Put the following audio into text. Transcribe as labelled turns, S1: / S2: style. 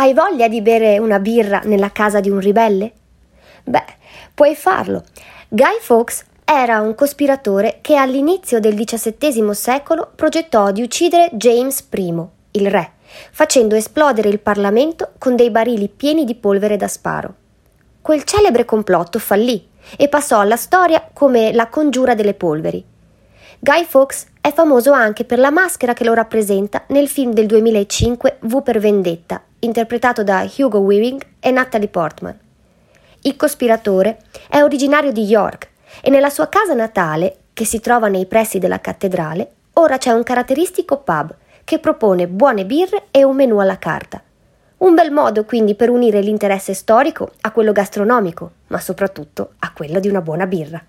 S1: Hai voglia di bere una birra nella casa di un ribelle? Beh, puoi farlo. Guy Fawkes era un cospiratore che all'inizio del XVII secolo progettò di uccidere James I, il re, facendo esplodere il Parlamento con dei barili pieni di polvere da sparo. Quel celebre complotto fallì e passò alla storia come la congiura delle polveri. Guy Fawkes è famoso anche per la maschera che lo rappresenta nel film del 2005 V per Vendetta, interpretato da Hugo Weaving e Natalie Portman. Il cospiratore è originario di York e nella sua casa natale, che si trova nei pressi della cattedrale, ora c'è un caratteristico pub che propone buone birre e un menù alla carta. Un bel modo quindi per unire l'interesse storico a quello gastronomico, ma soprattutto a quello di una buona birra.